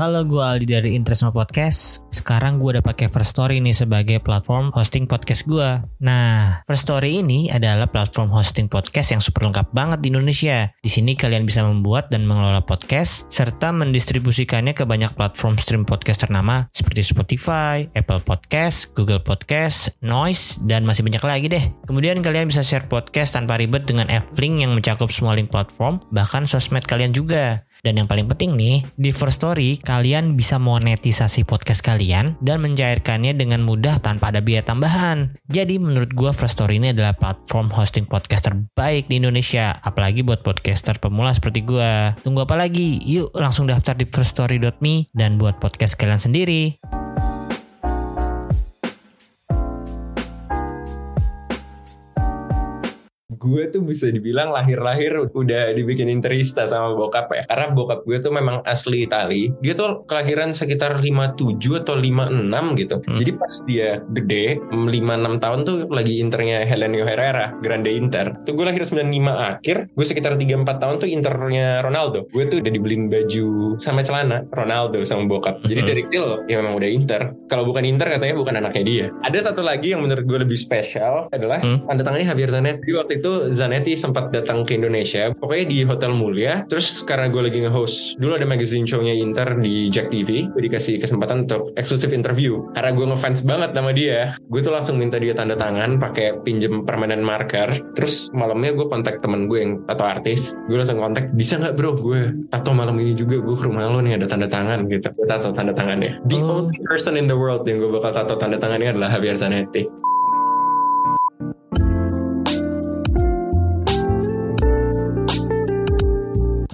Halo, gue Aldi dari Interestmo Podcast. Sekarang gue udah pakai First Story nih sebagai platform hosting podcast gue. Nah, First Story ini adalah platform hosting podcast yang super lengkap banget di Indonesia. Di sini kalian bisa membuat dan mengelola podcast serta mendistribusikannya ke banyak platform stream podcast ternama seperti Spotify, Apple Podcast, Google Podcast, Noise, dan masih banyak lagi deh. Kemudian kalian bisa share podcast tanpa ribet dengan F-Link yang mencakup semua link platform, bahkan sosmed kalian juga. Dan yang paling penting nih, di First Story kalian bisa monetisasi podcast kalian dan mencairkannya dengan mudah tanpa ada biaya tambahan. Jadi menurut gue First Story ini adalah platform hosting podcast terbaik di Indonesia, apalagi buat podcaster pemula seperti gue. Tunggu apa lagi? Yuk langsung daftar di firststory.me dan buat podcast kalian sendiri. Gue tuh bisa dibilang lahir-lahir udah dibikin interista sama bokap ya. Karena bokap gue tuh memang asli Itali. Dia tuh kelahiran sekitar 57 atau 56 gitu. Hmm. Jadi pas dia gede, 5-6 tahun tuh lagi internya Helenio Herrera, Grande Inter. Tuh gue lahir 95 akhir, gue sekitar 3-4 tahun tuh internya Ronaldo. Gue tuh udah dibeliin baju sama celana Ronaldo sama bokap. Jadi Hmm. dari kecil ya memang udah Inter. Kalau bukan Inter katanya bukan anaknya dia. Ada satu lagi yang menurut gue lebih spesial adalah Hmm. tanda tangannya Javier Zanetti. Waktu itu Zanetti sempat datang ke Indonesia. Pokoknya di Hotel Mulia. Terus karena gue lagi nge-host dulu ada magazine show-nya Inter di Jack TV. Gue dikasih kesempatan untuk eksklusif interview. Karena gue ngefans banget sama dia. Gue tuh langsung minta dia tanda tangan pakai pinjem permanen marker. Terus malamnya gue kontak temen gue yang tato artis. Gue langsung kontak, bisa nggak bro gue tato malam ini juga gue ke rumah lo nih ada tanda tangan gitu. Gue tato tanda tangannya. The Oh. only person in the world yang gue bakal tato tanda tangannya adalah Javier Zanetti.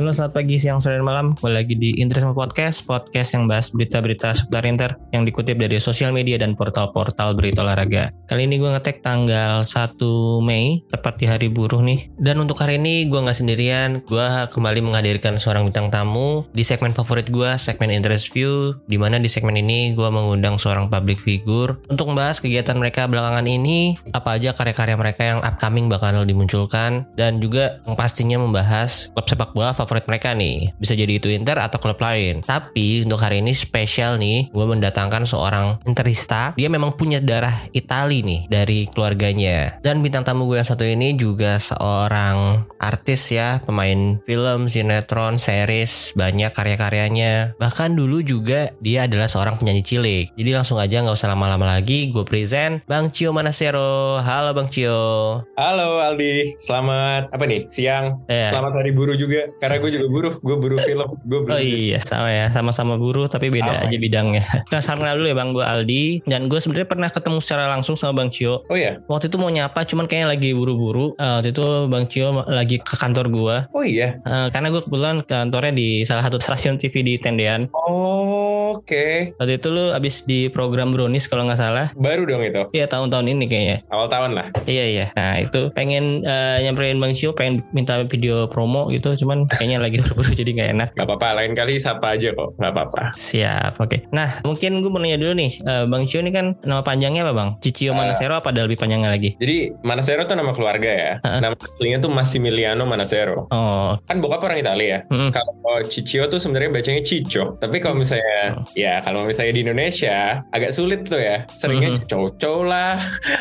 Halo selamat pagi, siang, sore, dan malam. Kembali lagi di Interisme Podcast Podcast yang bahas berita-berita seputar Inter Yang dikutip dari sosial media dan portal-portal berita olahraga. Kali ini gue ngetek tanggal 1 Mei Tepat di hari buruh nih. Dan untuk hari ini gue nggak sendirian. Gue kembali menghadirkan seorang bintang tamu Di segmen favorit gue, segmen Interest View Di mana di segmen ini gue mengundang seorang public figure. Untuk membahas kegiatan mereka belakangan ini Apa aja karya-karya mereka yang upcoming bakal dimunculkan Dan juga yang pastinya membahas klub sepak bola favorit mereka nih. Bisa jadi itu Inter atau klub lain. Tapi untuk hari ini spesial nih gue mendatangkan seorang Interista. Dia memang punya darah Itali nih dari keluarganya. Dan bintang tamu gue yang satu ini juga seorang artis ya pemain film sinetron series banyak karya-karyanya. Bahkan dulu juga dia adalah seorang penyanyi cilik. Jadi langsung aja nggak usah lama-lama lagi gue present Bang Cio Manasero. Halo Bang Cio. Halo Aldi, selamat apa nih siang? Iya. Selamat hari buruh juga, karena gue juga buruh, gue buruh film, gue buruh. Oh iya sama ya sama-sama buruh tapi beda Sama. aja bidangnya. Nah salam kenal dulu ya bang gue Aldi dan gue sebenarnya pernah ketemu secara langsung sama bang Cio. Oh iya, Waktu itu mau nyapa cuman kayaknya lagi buru-buru. Eh, waktu itu bang Cio lagi ke kantor gue oh iya. Eh, karena gue kebetulan kantornya di salah satu stasiun TV di Tendean. Oh, Oke, Waktu itu lu abis di program Brownies kalau nggak salah. baru dong itu, Iya tahun-tahun ini kayaknya. awal tahun lah. Iya iya. Nah itu pengen eh, nyamperin bang Cio pengen minta video promo gitu cuman kayaknya lagi buru-buru jadi nggak enak. Gak apa-apa, lain kali sapa aja kok, gak apa-apa. Siap, oke. Nah, mungkin gue mau nanya dulu nih, eh, Bang Cio ini kan nama panjangnya apa Bang? Cicio Eh. Manasero apa ada lebih panjangnya lagi? Jadi Manasero tuh nama keluarga ya, Heeh. nama aslinya tuh Massimiliano Manasero. Oh, Kan bokap orang Italia ya. mm, Kalau Ciccio tuh sebenarnya bacanya Cico, tapi kalau misalnya ya kalau misalnya di Indonesia agak sulit tuh ya. Seringnya Mhm. Coco lah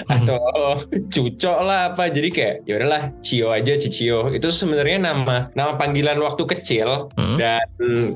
atau Cuco lah apa. Jadi kayak ya udahlah Cio aja Cicio. Itu sebenarnya nama nama panggilan waktu kecil Hmm. dan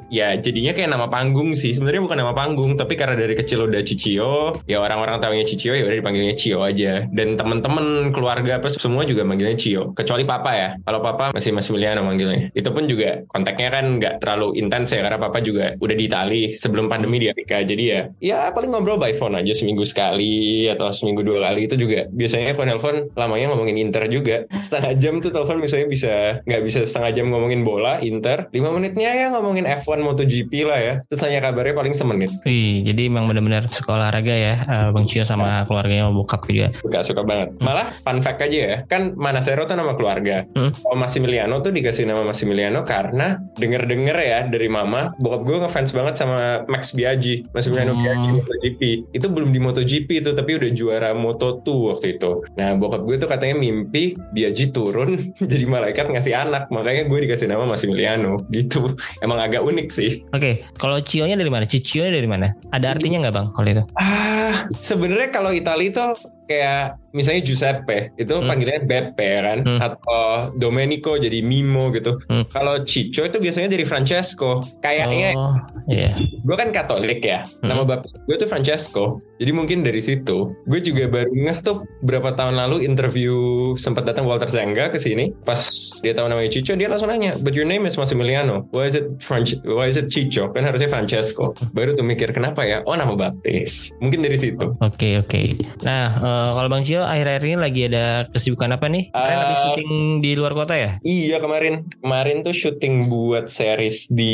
ya jadinya kayak nama panggung sih. Sebenarnya bukan nama panggung, tapi karena dari kecil udah Cicio, ya orang-orang taunya Cicio ya udah dipanggilnya Cio aja. Dan teman-teman keluarga apa semua juga manggilnya Cio. Kecuali papa ya. Kalau papa masih Massimiliano manggilnya. Itu pun juga kontaknya kan nggak terlalu intens ya karena papa juga udah di Itali sebelum pandemi di Amerika. Jadi ya ya paling ngobrol by phone aja seminggu sekali atau seminggu dua kali itu juga biasanya kalau nelpon lamanya ngomongin Inter juga setengah jam tuh telepon misalnya bisa nggak bisa setengah jam ngomongin bola Inter. Lima menitnya ya ngomongin F1 MotoGP lah ya. Terus hanya kabarnya paling semenit. Wih, jadi emang benar-benar sekolah olahraga ya, eh, Bang Cio sama keluarganya mau bokap juga. suka suka banget. Malah fun fact aja ya. Kan Manasero tuh nama keluarga. Hmm. kalau Massimiliano tuh dikasih nama Massimiliano karena denger-denger ya dari mama bokap gue ngefans banget sama Max Biaggi Massimiliano Hmm. Biaggi MotoGP. Itu belum di MotoGP itu tapi udah juara Moto2 waktu itu. Nah bokap gue tuh katanya mimpi Biaggi turun jadi malaikat ngasih anak. Makanya gue dikasih nama Massimiliano gitu emang agak unik sih Oke, kalau Cio-nya dari mana? Cicio-nya dari mana? Ada artinya nggak Bang kalau itu? Ah, sebenarnya kalau Itali itu kayak misalnya Giuseppe itu Hmm. panggilannya Beppe ya kan Hmm. atau Domenico jadi Mimo gitu. Hmm. Kalau Ciccio itu biasanya dari Francesco. Kayaknya Oh, iya. gue kan Katolik ya. Hmm. Nama bapak gue tuh Francesco. Jadi mungkin dari situ. Gue juga baru ngeh tuh berapa tahun lalu interview sempat datang Walter Zenga ke sini. Pas dia tahu namanya Ciccio, dia langsung nanya, "But your name is Massimiliano. Why is it Franc- Why is it Ciccio? Kan harusnya Francesco." Baru tuh mikir kenapa ya? Oh, nama baptis. Mungkin dari situ. Oke oke. Nah eh, kalau Bang Cio akhir-akhir ini lagi ada kesibukan apa nih? Kemarin Eh, habis syuting di luar kota ya? Iya kemarin kemarin tuh syuting buat series di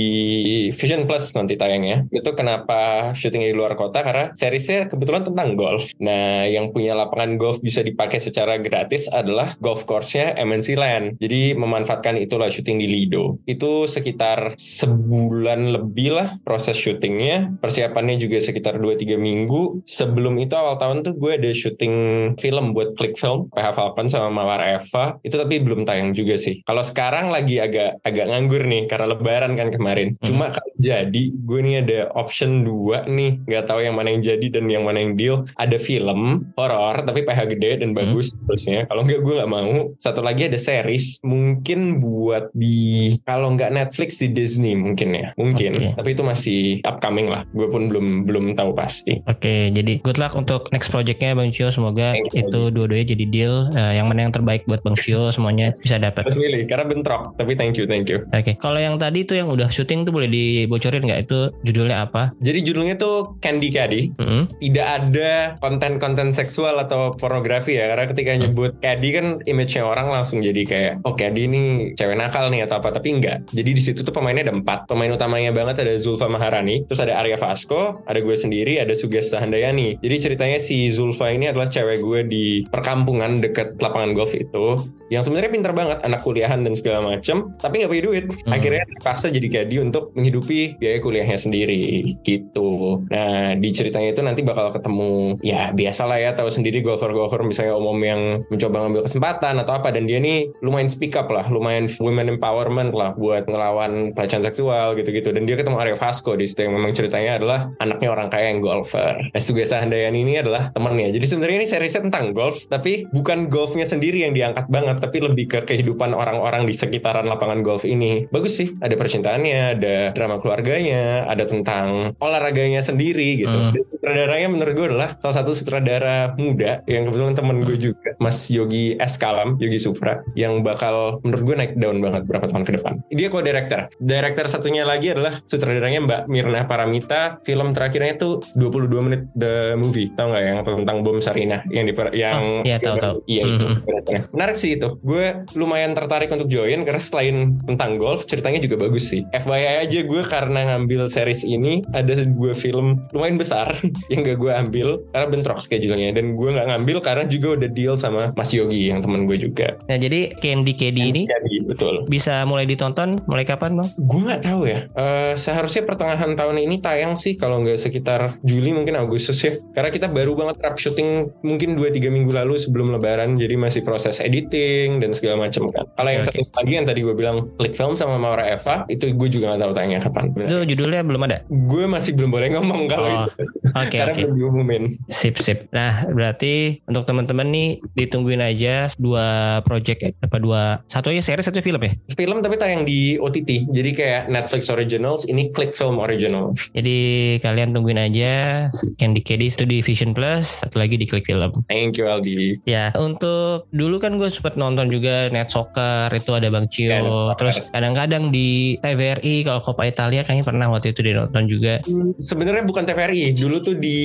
Vision Plus nanti tayangnya. Itu kenapa syutingnya di luar kota karena seriesnya kebetulan tentang golf. Nah yang punya lapangan golf bisa dipakai secara gratis adalah golf course-nya MNC Land. Jadi memanfaatkan itulah syuting di Lido. Itu sekitar sebulan lebih lah proses syutingnya. Persiapannya juga sekitar 2-3 minggu. Sebelum itu awal tahun tuh gue ada syuting film buat Click Film, PH Falcon sama Mawar Eva. Itu tapi belum tayang juga sih. Kalau sekarang lagi agak agak nganggur nih karena lebaran kan kemarin. Hmm. Cuma kalau jadi gue nih ada option dua nih, nggak tahu yang mana yang jadi dan yang mana yang deal. Ada film horor tapi PH gede dan bagus terusnya. Kalau nggak gue nggak mau. Satu lagi ada series mungkin buat di kalau nggak Netflix di Disney mungkin ya, mungkin. Oke. Tapi itu masih upcoming lah. Gue pun belum belum tahu pasti. Oke, jadi good luck untuk next projectnya Bang Cio. Semoga. Itu dua-duanya jadi deal. Eh, yang mana yang terbaik buat Bang Cio semuanya bisa dapat. Harus milih karena bentrok. Tapi thank you, thank you. Oke, kalau yang tadi tuh yang udah syuting tuh boleh dibocorin nggak? Itu judulnya apa? Jadi judulnya tuh Candy Caddy. Mm-mm. Tidak ada konten-konten seksual atau pornografi ya. Karena ketika nyebut Caddy kan image-nya orang langsung jadi kayak, oh Caddy ini cewek nakal nih atau apa. Tapi enggak. Jadi di situ tuh pemainnya ada empat. Pemain utamanya banget ada Zulfa Maharani. Terus ada Arya Vasco. Ada gue sendiri. Ada Sugesta Handayani. Jadi ceritanya si Zulfa ini adalah cewek gue di perkampungan deket lapangan golf itu. Yang sebenarnya pinter banget. Anak kuliahan dan segala macem. Tapi nggak punya duit. Hmm. Akhirnya terpaksa jadi Caddy untuk menghidupi biaya kuliahnya sendiri. Gitu. Nah di ceritanya itu nanti bakal ketemu ya biasa lah ya tahu sendiri golfer-golfer misalnya umum yang mencoba ngambil kesempatan atau apa dan dia nih lumayan speak up lah lumayan women empowerment lah buat ngelawan pelecehan seksual gitu-gitu dan dia ketemu Arya Vasco di situ yang memang ceritanya adalah anaknya orang kaya yang golfer nah Sugesa Handayani ini adalah temannya jadi sebenarnya ini seriesnya tentang golf tapi bukan golfnya sendiri yang diangkat banget tapi lebih ke kehidupan orang-orang di sekitaran lapangan golf ini. Bagus sih ada percintaannya ada drama keluarganya ada tentang olahraganya sendiri gitu. Hmm. dan sutradaranya menurut gue adalah salah satu sutradara muda yang kebetulan temen gue juga Mas Yogi S. Kalam Yogi Supra yang bakal menurut gue naik daun banget berapa tahun ke depan. Dia co-director. Director satunya lagi adalah sutradaranya Mbak Mirna Paramita. Film terakhirnya tuh 22 menit the movie. Tau nggak yang tentang bom Sarina yang di yang Oh, iya, tahu, tahu. iya itu Mhm. menarik sih itu gue lumayan tertarik untuk join karena selain tentang golf ceritanya juga bagus sih. FYI aja gue karena ngambil series ini ada dua film lumayan besar yang gak gue ambil karena bentrok schedule-nya. Dan gue nggak ngambil karena juga udah deal sama Mas Yogi yang temen gue juga. Nah, jadi Candy Candy ini Jadi betul. bisa mulai ditonton mulai kapan, Bang? gue nggak tahu ya. Eh, seharusnya pertengahan tahun ini tayang sih kalau nggak sekitar Juli mungkin Agustus ya. Karena kita baru banget wrap syuting mungkin 2-3 minggu lalu sebelum lebaran jadi masih proses editing acting dan segala macam kan. Kalau yang Oke. satu lagi yang tadi gue bilang Click Film sama Maura Eva itu gue juga nggak tahu tayangnya kapan. Itu judulnya belum ada. Gue masih belum boleh ngomong kalau Oh, itu Oke karena oke. belum diumumin. Sip sip. Nah berarti untuk teman-teman nih ditungguin aja dua project ya, apa dua satu aja series satu film ya. Film tapi tayang di OTT. Jadi kayak Netflix Originals, ini Click Film Originals. Jadi kalian tungguin aja Candy Candy itu di Vision Plus, satu lagi di Click Film. Thank you Aldi. Ya, untuk dulu kan gue sempat nonton juga Net Soccer itu ada Bang Ya, Cio. Soccer. Terus kadang-kadang di TVRI kalau Coppa Italia kayaknya pernah waktu itu dia nonton juga. Sebenarnya bukan TVRI, dulu tuh di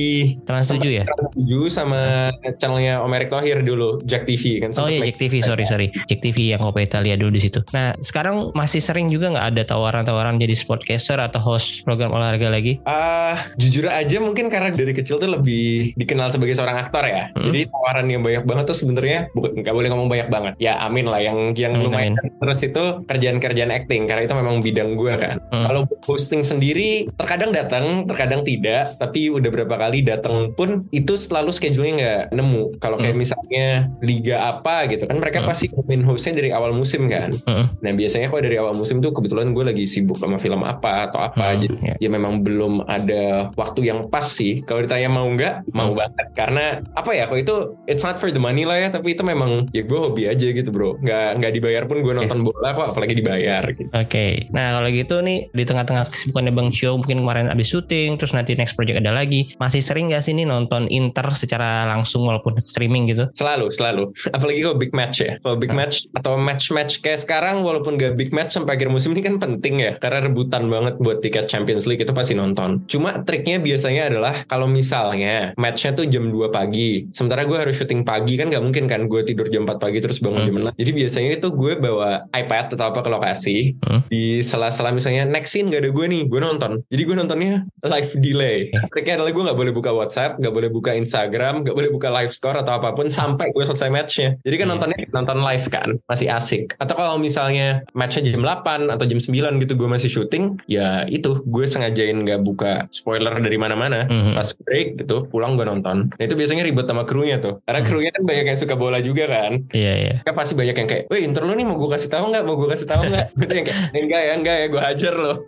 Trans 7 ya? Trans 7 sama channelnya Om Erick Thohir dulu, Jack TV kan. Oh iya Jack TV sorry sorry Jack TV yang Coppa Italia dulu di situ. Nah sekarang masih sering juga nggak ada tawaran-tawaran jadi sportcaster atau host program olahraga lagi? Ah, jujur aja mungkin karena dari kecil tuh lebih dikenal sebagai seorang aktor ya. Hmm. Jadi tawaran yang banyak banget tuh sebenarnya nggak boleh ngomong banyak banget. Ya amin lah yang yang Amin, lumayan amin. terus itu kerjaan-kerjaan acting karena itu memang bidang gue kan. Hmm. Kalau hosting sendiri terkadang datang, terkadang tidak. Tapi udah berapa kali datang pun itu selalu schedule-nya nggak nemu. Kalau kayak misalnya liga apa gitu kan mereka Hmm. pasti ngumumin hostnya dari awal musim kan. Heeh. Nah biasanya kalau dari awal musim tuh kebetulan gue lagi sibuk sama film apa atau apa Hmm, jadi ya. ya memang belum ada waktu yang pas sih kalau ditanya mau nggak mau Hmm. banget karena apa ya kalau itu it's not for the money lah ya tapi itu memang ya gue hobi aja gitu bro. Nggak nggak dibayar pun gue nonton bola kok apalagi dibayar gitu. Oke, nah kalau gitu nih di tengah-tengah kesibukannya Bang Cio mungkin kemarin habis syuting, terus nanti next project ada lagi. Masih sering gak sih nih nonton Inter secara langsung walaupun streaming gitu? selalu selalu. Apalagi kalau big match ya. Kalau big match atau match match kayak sekarang walaupun gak big match sampai akhir musim ini kan penting ya. Karena rebutan banget buat tiket Champions League itu pasti nonton. Cuma triknya biasanya adalah kalau misalnya matchnya tuh jam 2 pagi sementara gue harus syuting pagi kan gak mungkin kan gue tidur jam 4 pagi terus bangun Hmm. jam 6 jadi biasanya itu gue bawa iPad atau apa ke lokasi Hmm. di sela-sela misalnya next scene gak ada gue nih gue nonton jadi gue nontonnya live delay triknya adalah gue gak boleh buka WhatsApp gak boleh buka Instagram gak boleh buka live score atau apa pun sampai gue selesai matchnya jadi kan Iya. nontonnya nonton live kan masih asik atau kalau misalnya matchnya jam 8 atau jam 9 gitu gue masih syuting ya itu gue sengajain gak buka spoiler dari mana-mana Mhm. pas break gitu pulang gue nonton nah itu biasanya ribet sama krunya tuh karena Hmm. krunya kan banyak yang suka bola juga kan Iya iya. Kan pasti banyak yang kayak, weh Inter lu nih mau gue kasih tahu nggak? Mau gue kasih tahu nggak? Gitu yang kayak, enggak ya, enggak ya, gue hajar lo.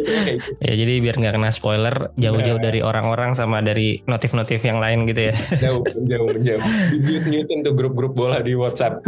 Gitu. Ya jadi biar nggak kena spoiler jauh-jauh Nah. dari orang-orang sama dari notif-notif yang lain gitu ya. jauh, jauh, jauh. Mute-mutein tuh grup-grup bola di WhatsApp.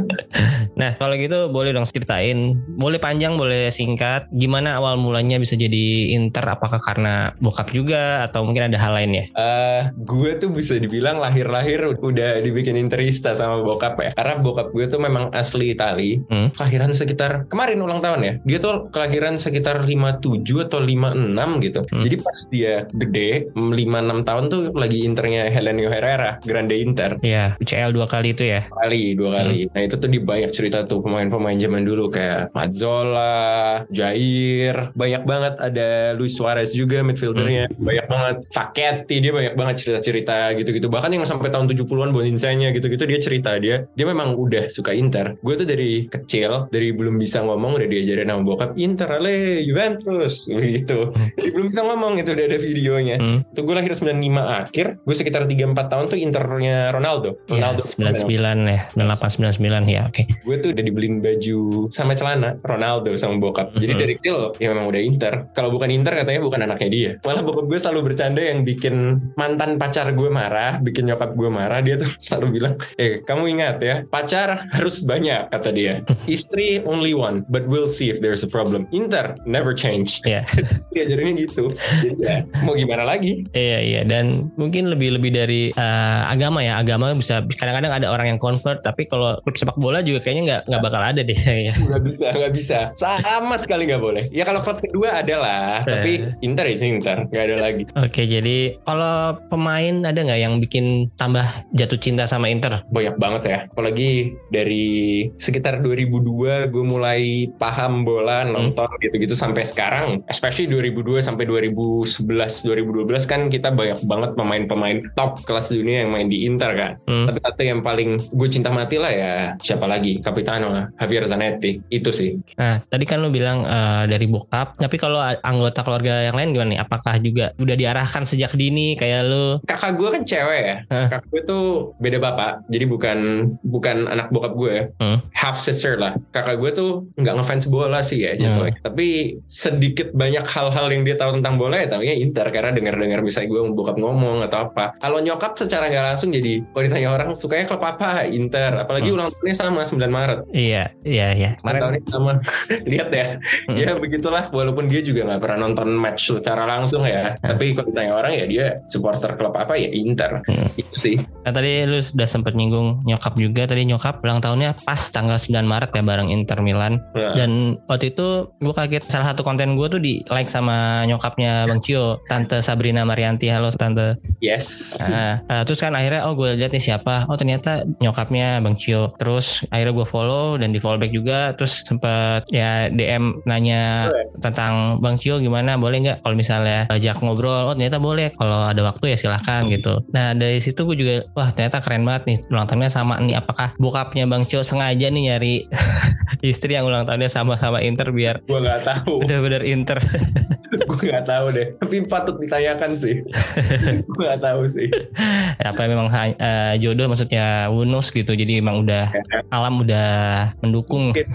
Nah kalau gitu boleh dong ceritain, boleh panjang boleh singkat, gimana awal mulanya bisa jadi Inter? Apakah karena bokap juga atau mungkin ada hal lain ya? Eh, gue tuh bisa dibilang lahir-lahir udah dibikin interista sama bokap ya. Karena bokap gue tuh memang asli Itali. Hmm. Kelahiran sekitar kemarin ulang tahun ya. Dia tuh kelahiran sekitar 57 atau 56 gitu. Hmm. Jadi pas dia gede 5-6 tahun tuh lagi internya Helenio Herrera, Grande Inter. Ya UCL dua kali itu ya. kali dua kali. Nah itu tuh di banyak cerita tuh pemain-pemain zaman dulu kayak Mazzola, Jair, banyak banget ada Luis Suarez juga midfieldernya, banyak banget. Facchetti dia banyak banget cerita-cerita gitu-gitu. Bahkan yang sampai tahun 70-an Boninsanya gitu-gitu dia cerita dia dia memang udah suka Inter. Gue tuh dari kecil dari belum bisa ngomong udah diajarin sama bokap Inter ale Juventus gitu. Jadi belum bisa ngomong itu udah ada videonya. Hmm. Tuh gue lahir 95 akhir, gue sekitar 3-4 tahun tuh Internya Ronaldo. Ya, Ronaldo 99 ya, 98 99 ya. Oke. gue tuh udah dibeliin baju sama celana Ronaldo sama bokap. Jadi Mhm. dari kecil ya memang udah Inter. Kalau bukan Inter katanya bukan anaknya dia. Malah bokap gue selalu bercanda yang bikin mantan pacar gue marah, bikin nyokap gue marah. Dia tuh selalu bilang, eh kamu ingat ya, pacar harus banyak kata dia. Istri only one, but we'll see if there's a problem. Inter never change. Ya. Diajarinnya gitu. Jadi ya, mau gimana lagi? Iya iya dan mungkin lebih lebih dari eh, agama ya agama bisa kadang-kadang ada orang yang convert tapi kalau klub sepak bola juga kayaknya nggak nggak bakal ada deh ya. Nggak bisa, nggak bisa. Sama sekali nggak boleh. Ya kalau klub kedua ada lah, tapi Eh. Inter ya Inter, nggak ada lagi. Oke jadi kalau pemain ada nggak yang bikin tambah jatuh cinta sama Inter? banyak banget ya apalagi dari sekitar 2002 gue mulai paham bola nonton gitu-gitu sampai sekarang especially 2002 sampai 2011 2012 kan kita banyak banget pemain-pemain top kelas dunia yang main di Inter kan Hmm. tapi satu yang paling gue cinta mati lah ya siapa lagi Capitano lah Javier Zanetti itu sih Nah tadi kan lu bilang eh, dari bokap tapi kalau anggota keluarga yang lain gimana nih? Apakah juga udah diarahkan sejak dini kayak lu? kakak gue kan cewek ya Hah. kakak gue tuh beda bapak jadi bukan bukan anak anak bokap gue, Hmm. half sister lah. Kakak gue tuh nggak ngefans bola sih ya jatuhnya. Tapi sedikit banyak hal-hal yang dia tahu tentang bola ya taunya Inter karena dengar-dengar misalnya gue bokap ngomong atau apa. Kalau nyokap secara nggak langsung jadi kalau ditanya orang sukanya klub apa Inter, apalagi Hmm. ulang tahunnya sama 9 Maret. Iya, iya, iya. Kemarin tahunnya sama. Lihat ya. Hmm. Ya begitulah walaupun dia juga nggak pernah nonton match secara langsung ya. Tapi kalau ditanya orang ya dia supporter klub apa ya Inter. Hmm. Itu sih. Nah, tadi lu sudah sempat nyinggung nyokap juga tadi nyokap ulang tahunnya pas tanggal 9 Maret ya bareng Inter Milan. Nah, dan waktu itu gue kaget salah satu konten gue tuh di like sama nyokapnya Bang Cio Tante Sabrina Marianti. Halo Tante. Yes. Nah, nah, terus kan akhirnya oh gue lihat nih siapa. Oh ternyata nyokapnya Bang Cio. Terus akhirnya gue follow dan di follow back juga. Terus sempat ya DM nanya tentang Bang Cio gimana boleh nggak kalau misalnya ajak ngobrol? Oh ternyata boleh. Kalau ada waktu ya silahkan gitu. Nah dari situ gue juga wah ternyata keren banget nih ulang tahunnya sama nih. Apakah bokapnya Bang Cio sengaja nih nyari istri yang ulang tahunnya sama-sama Inter biar Gue nggak tahu. benar-benar Inter gue nggak tahu deh. Tapi patut ditanyakan sih. gue nggak tahu sih. apa memang eh, jodoh maksudnya bonus gitu jadi emang udah alam udah mendukung Mungkin,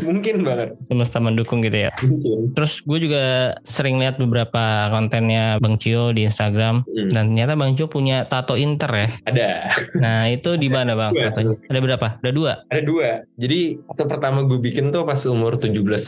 mungkin banget. semesta mendukung gitu ya Mungkin. terus gue juga sering lihat beberapa kontennya Bang Cio di Instagram Hmm. dan ternyata Bang Cio punya tato Inter ya Ada. nah itu di mana Bang ada berapa ada dua Ada dua. Jadi waktu pertama gue bikin tuh pas umur 17-18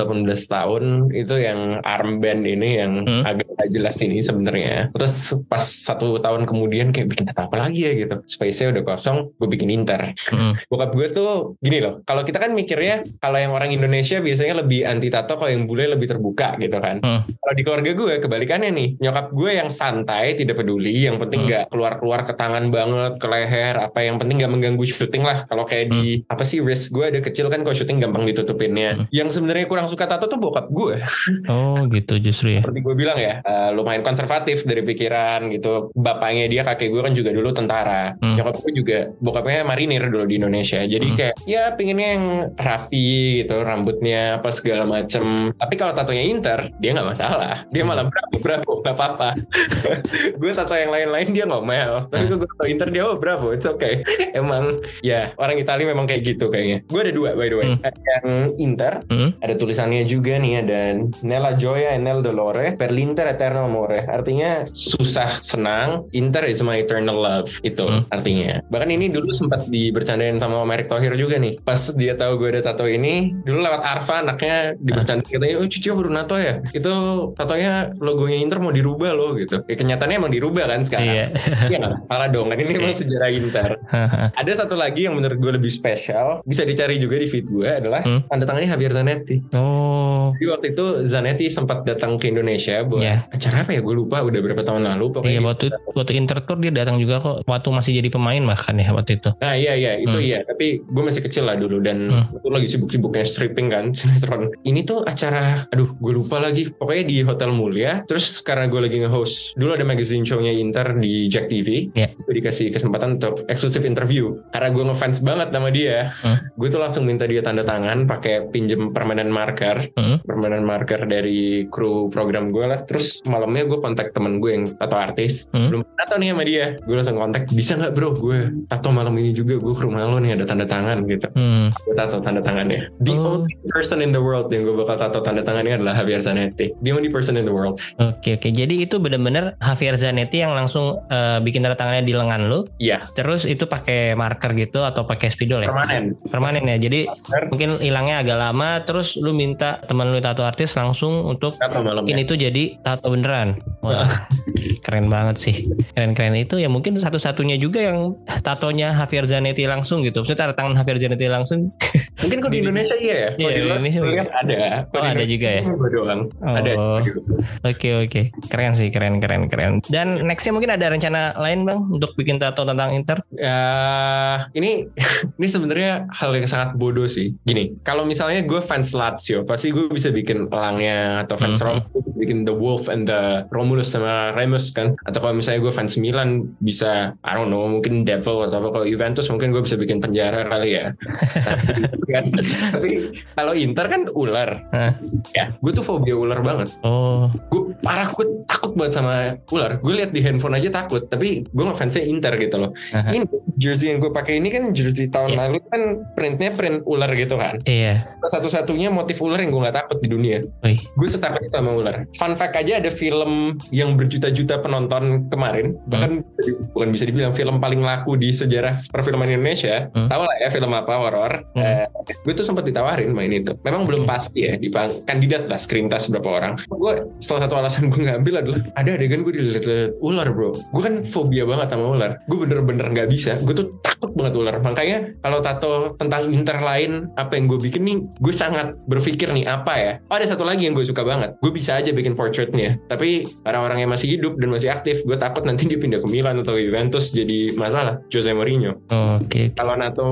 tahun itu yang armband ini yang Hmm. agak gak jelas ini sebenarnya. Terus pas satu tahun kemudian kayak bikin apa lagi ya gitu. Space-nya udah kosong, gue bikin Inter. Mm, Bokap gue tuh gini loh. Kalau kita kan mikirnya kalau yang orang Indonesia biasanya lebih anti tato, kalau yang bule lebih terbuka gitu kan. Hmm. Kalau di keluarga gue kebalikannya nih. Nyokap gue yang santai, tidak peduli. Yang penting Hmm. nggak keluar-keluar ke tangan banget, ke leher. Apa yang penting nggak mengganggu syuting lah. Kalau kayak di apa sih wrist gue ada kecil kan kalau syuting gampang ditutupinnya. Hmm. Yang sebenarnya kurang suka tato tuh bokap gue. oh gitu justru ya Seperti gue bilang ya, eh, lumayan konservatif dari pikiran gitu. Bapaknya dia kakek gue kan juga dulu tentara. Hmm. Nyokap gue juga bokapnya marinir dulu di Indonesia. Jadi Hmm. kayak ya pinginnya yang rapi gitu, rambutnya apa segala macem. Tapi kalau tatonya Inter, dia nggak masalah. Dia malah bravo, bravo, nggak apa-apa. gue tato yang lain-lain dia ngomel. Tapi gue tato Inter dia oh bravo, it's okay. Emang ya orang Italia memang kayak gitu kayaknya. Gue ada dua by the way. Hmm. Ada yang Inter, Hmm. ada tulisannya juga nih ada Nella gioia e nel dolore per l'inter eterno amore. Artinya susah senang, Inter is my eternal love. Itu Hmm. artinya. Bahkan ini dulu sempat dibercandain sama Om Erick Thohir juga nih. Pas dia tahu gue ada tato ini, dulu lewat Arfa anaknya dibercandain katanya, "Oh, Cicio baru nato ya?" Itu tatonya logonya Inter mau dirubah loh gitu. Ya kenyataannya emang dirubah kan sekarang. iya Iya nggak? Salah dong kan ini emang sejarah Inter. Ada satu lagi yang menurut gue lebih spesial, bisa dicari juga di feed gue adalah Hmm. tanda tangannya Javier Zanetti. oh Jadi waktu itu Zanetti sempat datang ke Indonesia buat Iya. acara apa ya? Gue lupa udah berapa tahun lalu. Pokoknya iya di- waktu waktu Inter tour dia datang juga kok waktu masih jadi pemain bahkan ya waktu itu Nah iya iya itu Hmm. iya. Tapi gue masih kecil lah dulu dan Hmm. itu lagi sibuk-sibuknya stripping kan sinetron. Ini tuh acara, aduh gue lupa lagi. Pokoknya di Hotel Mulia. Terus karena gue lagi nge-host dulu ada magazine show-nya Inter di Jack TV. Iya. Gue dikasih kesempatan untuk eksklusif interview. Karena gue ngefans banget sama dia. Hmm. Gue tuh langsung minta dia tanda tangan pakai pinjem permanen marker. Hmm. permainan marker dari kru program gue lah terus malamnya gue kontak temen gue yang tato artis Hmm. belum tato nih sama dia gue langsung kontak bisa nggak bro gue tato malam ini juga gue ke rumah lo nih ada tanda tangan gitu Hmm. gue tato tanda tangannya the Oh. only person in the world yang gue bakal tato tanda tangannya adalah Javier Zanetti the only person in the world Oke oke jadi itu benar-benar Javier Zanetti yang langsung eh, bikin tanda tangannya di lengan lu iya terus itu pakai marker gitu atau pakai spidol ya? Permanen. Permanen ya. Jadi Marker, mungkin hilangnya agak lama terus lu minta teman lu tato artis langsung untuk malamnya bikin itu jadi tato beneran. Wah keren banget sih. Keren-keren itu ya mungkin satu-satunya juga yang tatonya Javier Zanetti langsung gitu. Maksudnya tanda tangan Javier Zanetti langsung mungkin kok di Di- Indonesia iya ya? Kalau Iya, di Indonesia lihat ada. Kalau Oh, ada juga ya? doang ada Oh. gitu. Oke oke, keren sih, keren keren keren. Dan nextnya mungkin ada rencana lain bang untuk bikin tato tentang Inter? Ya, ini ini sebenarnya hal yang sangat bodoh sih. Gini, kalau misalnya gue fans Lazio, pasti gue bisa bikin elangnya atau fans Mhm. Roma, bisa bikin The Wolf and the Romulus sama Remus kan atau kalau misalnya gue fans Milan bisa I don't know mungkin Devil atau apa kalau Juventus mungkin gue bisa bikin penjara kali ya Kan? tapi kalau Inter kan ular Hah? ya gue tuh fobia ular banget Oh, gue parah gue takut banget sama ular gue lihat di handphone aja takut tapi gue nggak fansnya Inter gitu loh Aha. ini jersey yang gue pakai ini kan jersey tahun Iya. lalu kan printnya print ular gitu kan. Iya. satu-satunya motif ular yang gue nggak takut di dunia. Wih, gue setakut itu sama ular. Fun fact aja ada film yang berjuta-juta penonton kemarin. Bahkan bukan bisa dibilang film paling laku di sejarah perfilman Indonesia. Hmm. tahu lah ya film apa horor. Hmm. Eh, gue tuh sempat ditawarin main itu. Memang belum Oke. pasti ya di pang- kandidat lah screen test berapa orang. Gue salah satu alasan gue ngambil adalah ada adegan gue dilihat ular bro. Gue kan fobia banget sama ular. Gue bener-bener nggak bisa. Gue tuh takut banget ular. Makanya kalau tato tentang inter lain apa yang gue bikin nih gue sangat berpikir nih apa ya? Oh ada satu lagi yang gue suka banget. Gue bisa aja bikin portraitnya. Tapi orang-orang yang masih hidup dan masih aktif gue takut nanti dia pindah ke Milan atau Juventus jadi masalah. Jose Mourinho. Oke. kalau nato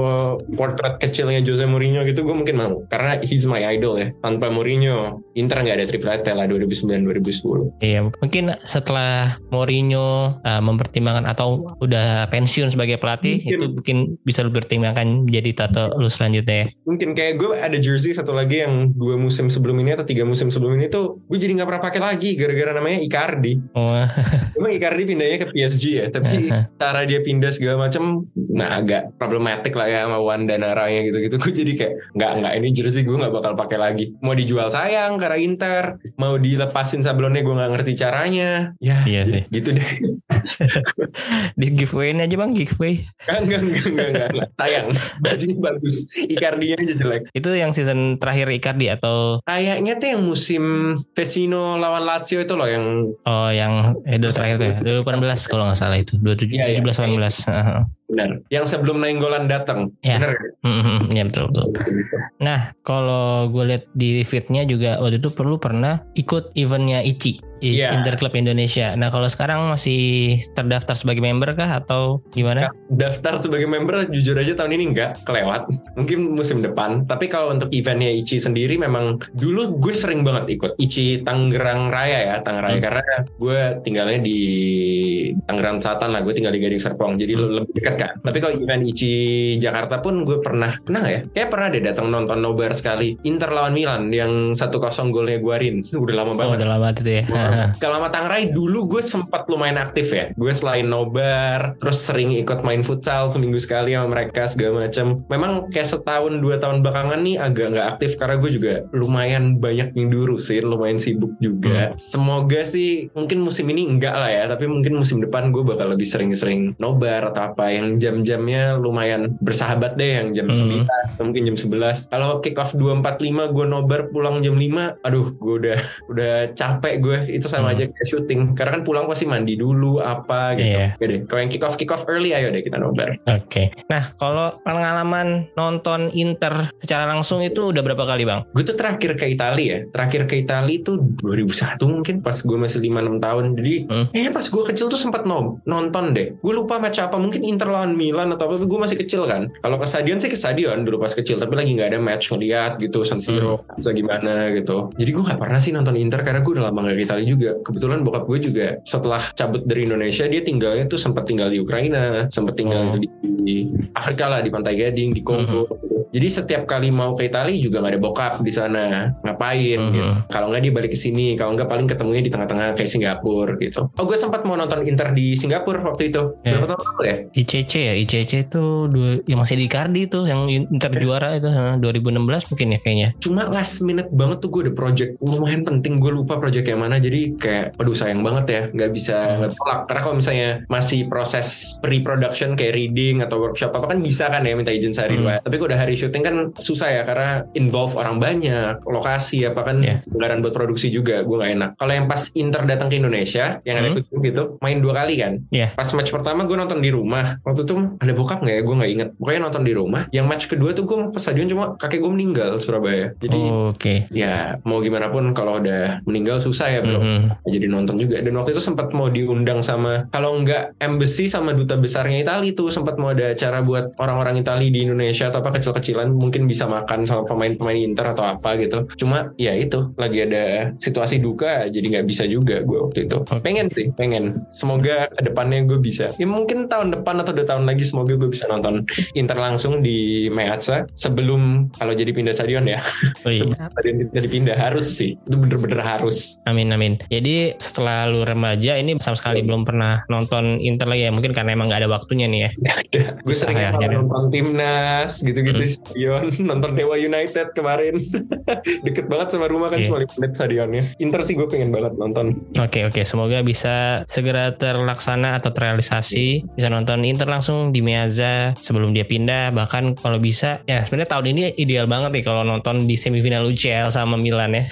portrait kecilnya Jose Mourinho gitu gue mungkin mau. Karena he's my idol ya. Tanpa Mourinho Inter nggak ada triplete lah 2009-2010 Iya, mungkin setelah Mourinho uh, mempertimbangkan atau udah pensiun sebagai pelatih Mungkin. itu mungkin bisa lu pertimbangkan jadi tato lu selanjutnya ya. mungkin kayak gue ada jersey satu lagi yang dua musim sebelum ini atau tiga musim sebelum ini tuh gue jadi nggak pernah pakai lagi gara-gara namanya Icardi Oh, Emang Icardi pindahnya ke PSG ya tapi cara dia pindah segala macam nah agak problematik lah ya sama Wanda Naranya gitu-gitu gue jadi kayak nggak nggak ini jersey gue nggak bakal pakai lagi mau dijual sayang karena Inter mau dilepasin sablonnya gue nggak ngerti caranya ya iya sih. gitu deh Di giveaway aja bang giveaway. enggak enggak enggak, enggak, enggak. Sayang bajunya bagus Icardi aja jelek Itu yang season terakhir Icardi atau kayaknya tuh yang musim Vecino lawan Lazio itu loh yang oh yang edo terakhir tuh ya 2018 kalau nggak salah itu 27 Iya, iya. 17 18. Heeh. benar yang sebelum Nainggolan datang Ya. benar Hmm, hmm, hmm. Iya betul betul. Nah, kalau gue lihat di feednya juga waktu itu perlu pernah ikut eventnya ICI, I- Iya. Inter Club Indonesia. Nah, kalau sekarang masih terdaftar sebagai member kah atau gimana? daftar sebagai member jujur aja tahun ini enggak kelewat mungkin musim depan tapi kalau untuk eventnya Ichi sendiri memang dulu gue sering banget ikut Ichi Tangerang Raya ya Tangerang Raya Hmm. karena gue tinggalnya di Tangerang Selatan lah gue tinggal di Gading Serpong jadi Hmm. lebih dekat kan tapi kalau event Ichi Jakarta pun gue pernah pernah nggak ya kayak pernah deh datang nonton nobar sekali Inter lawan Milan yang 1-0 golnya Guarin udah lama Oh, banget udah lama itu ya. Kalau sama Tangerai dulu gue sempat lumayan aktif ya. Gue selain nobar, terus sering ikut main futsal seminggu sekali sama mereka segala macam. Memang kayak setahun dua tahun belakangan nih agak nggak aktif karena gue juga lumayan banyak yang diurusin, lumayan sibuk juga. Semoga sih mungkin musim ini enggak lah ya, tapi mungkin musim depan gue bakal lebih sering-sering nobar atau apa yang jam-jamnya lumayan bersahabat deh yang jam Hmm. 9 atau mungkin jam 11. Kalau kick off 245 gue nobar pulang jam 5, aduh gue udah udah capek gue itu sama Hmm. aja kayak syuting karena kan pulang pasti mandi dulu apa gitu Iya. Oke deh kalau yang kick off kick off early ayo deh kita nobar Oke. Nah, kalau pengalaman nonton Inter secara langsung itu udah berapa kali, Bang? gue tuh terakhir ke Italia ya terakhir ke Italia itu 2001 mungkin pas gue masih 5-6 tahun jadi Hmm. kayaknya pas gue kecil tuh sempat no- nonton deh gue lupa match apa mungkin Inter lawan Milan atau apa tapi gue masih kecil kan kalau ke stadion sih ke stadion dulu pas kecil tapi lagi nggak ada match ngeliat gitu San Siro bisa gimana gitu jadi gue nggak pernah sih nonton Inter karena gue udah lama gak ke Italia juga. Kebetulan bokap gue juga setelah cabut dari Indonesia dia tinggalnya tuh sempat tinggal di Ukraina sempat tinggal Oh. di, di Afrika lah di Pantai Gading di Kongo. Jadi setiap kali mau ke Italia juga nggak ada bokap di sana. Ngapain Mhm. gitu. Kalau nggak dia balik ke sini kalau nggak paling ketemunya di tengah-tengah kayak Singapura gitu. Oh gue sempat mau nonton Inter di Singapura waktu itu. Ya. berapa tahun lalu ya? ICC ya, ICC itu dua, yang masih di Icardi tuh yang Inter juara itu ha, 2016 mungkin ya kayaknya. cuma last minute banget tuh gue ada project. Lumayan penting gue lupa project yang mana. Jadi kayak aduh sayang banget ya nggak bisa Hmm. nggak tolak karena kalau misalnya masih proses pre-production kayak reading atau workshop apa kan bisa kan ya minta izin sehari Hmm. dua tapi kalau udah hari syuting kan susah ya karena involve orang banyak lokasi apa kan Yeah. anggaran buat produksi juga gue nggak enak kalau yang pas Inter datang ke Indonesia yang ada Hmm. ikut gitu main dua kali kan Yeah. pas match pertama gue nonton di rumah waktu itu ada bokap nggak ya gue nggak inget pokoknya nonton di rumah yang match kedua tuh gue ke stadion cuma kakek gue meninggal Surabaya jadi Oke. ya mau gimana pun kalau udah meninggal susah ya bro Mhm. jadi nonton juga dan waktu itu sempat mau diundang sama kalau nggak embassy sama duta besarnya Italia tuh sempat mau ada acara buat orang-orang Italia di Indonesia atau apa kecil-kecil kecil-kecilan mungkin bisa makan sama pemain-pemain Inter atau apa gitu. Cuma ya itu lagi ada situasi duka jadi nggak bisa juga gue waktu itu. Oke. Pengen sih, pengen. Semoga ke depannya gue bisa. Ya mungkin tahun depan atau dua tahun lagi semoga gue bisa nonton Inter langsung di Meazza sebelum kalau jadi pindah stadion ya. Oh, iya. Sebelum stadion kita dipindah harus sih. Itu bener-bener harus. Amin amin. Jadi setelah lu remaja ini sama sekali belum pernah nonton Inter lagi ya. Mungkin karena emang nggak ada waktunya nih ya. gue sering ya, nonton timnas gitu-gitu Hmm. di stadion nonton Dewa United kemarin deket banget sama rumah kan Iya. cuma 5 menit stadionnya Inter sih gue pengen banget nonton Oke oke. Semoga bisa segera terlaksana atau terrealisasi. Bisa nonton Inter langsung di Meazza sebelum dia pindah. Bahkan kalau bisa ya sebenarnya tahun ini ideal banget nih kalau nonton di semifinal UCL sama Milan ya.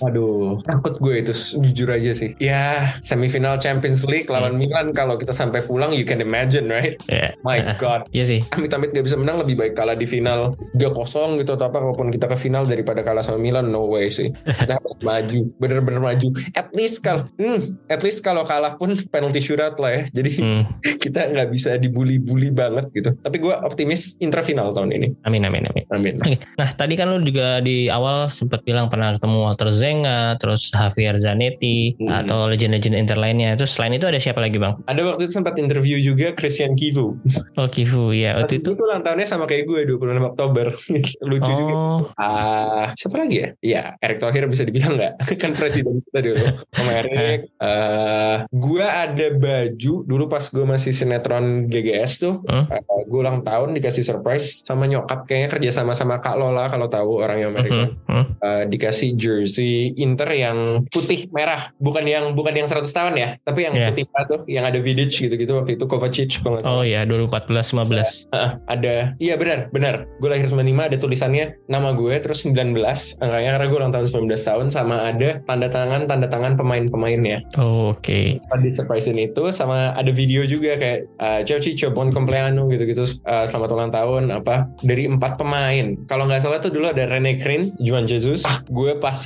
Aduh, takut gue itu jujur aja sih. Ya, semifinal Champions League lawan Milan kalau kita sampai pulang you can imagine, right? ya. My God. Iya sih. Amit-amit gak bisa menang lebih baik kalah di final 3-0 gitu atau apa walaupun kita ke final daripada kalah sama Milan no way sih. Nah, maju, bener-bener maju. At least kalau hmm, at least kalau kalah pun penalty shootout lah ya. Jadi Hmm. kita nggak bisa dibully-bully banget gitu. Tapi gue optimis Inter final tahun ini. Amin amin amin. Amin. Oke. Nah tadi kan lu juga di awal sempat bilang pernah ketemu Walter Zenga, terus Javier Zanetti, Hmm. atau legend-legend Inter lainnya. Terus selain itu ada siapa lagi bang? Ada waktu itu sempat interview juga Christian Kivu. Oh Kivu ya. Waktu itu. itu ulang tahunnya sama kayak gue 26 Oktober. Lucu juga. Oh, Ah, siapa lagi ya? Iya, Erick Thohir bisa dibilang nggak? kan presiden kita dulu. Sama Erick. Eh, gue ada baju dulu pas gue masih sinetron GGS tuh. Hmm. Eh, gue ulang tahun dikasih surprise sama nyokap kayaknya kerja sama sama Kak Lola kalau tahu orang yang Amerika. mhm, mhm. Eh, dikasih jersey Inter yang putih merah, bukan yang bukan yang 100 tahun ya, tapi yang Iya. putih merah tuh, yang ada Vidic gitu-gitu waktu itu Kovacic kalau salah. Oh ya 2014 15. Heeh, ada iya benar benar gue lahir 95 ada tulisannya nama gue terus 19 angkanya karena gue ulang tahun 19 tahun sama ada tanda tangan tanda tangan pemain-pemainnya Oh, Oke. Pas di surprisein itu sama ada video juga kayak uh, ciao ciao buon compleanno gitu-gitu uh, selamat ulang tahun apa dari empat pemain kalau nggak salah tuh dulu ada Rene Krin Juan Jesus ah gue pas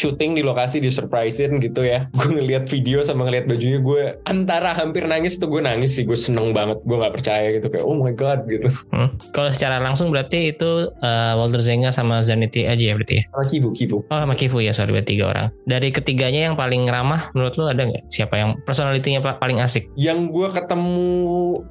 syuting di lokasi di surprisein gitu ya gue ngeliat video sama ngeliat bajunya gue antara hampir nangis tuh gue nangis sih gue seneng banget gue nggak percaya gitu kayak oh my god gitu Hmm. Kalau secara langsung berarti itu eh, Walter Zenga sama Zanetti aja ya berarti ya? sama Kivu Kivu Oh sama Kivu ya sorry berarti tiga orang. Dari ketiganya yang paling ramah menurut lu ada nggak? Siapa yang personalitinya pa- paling asik? yang gue ketemu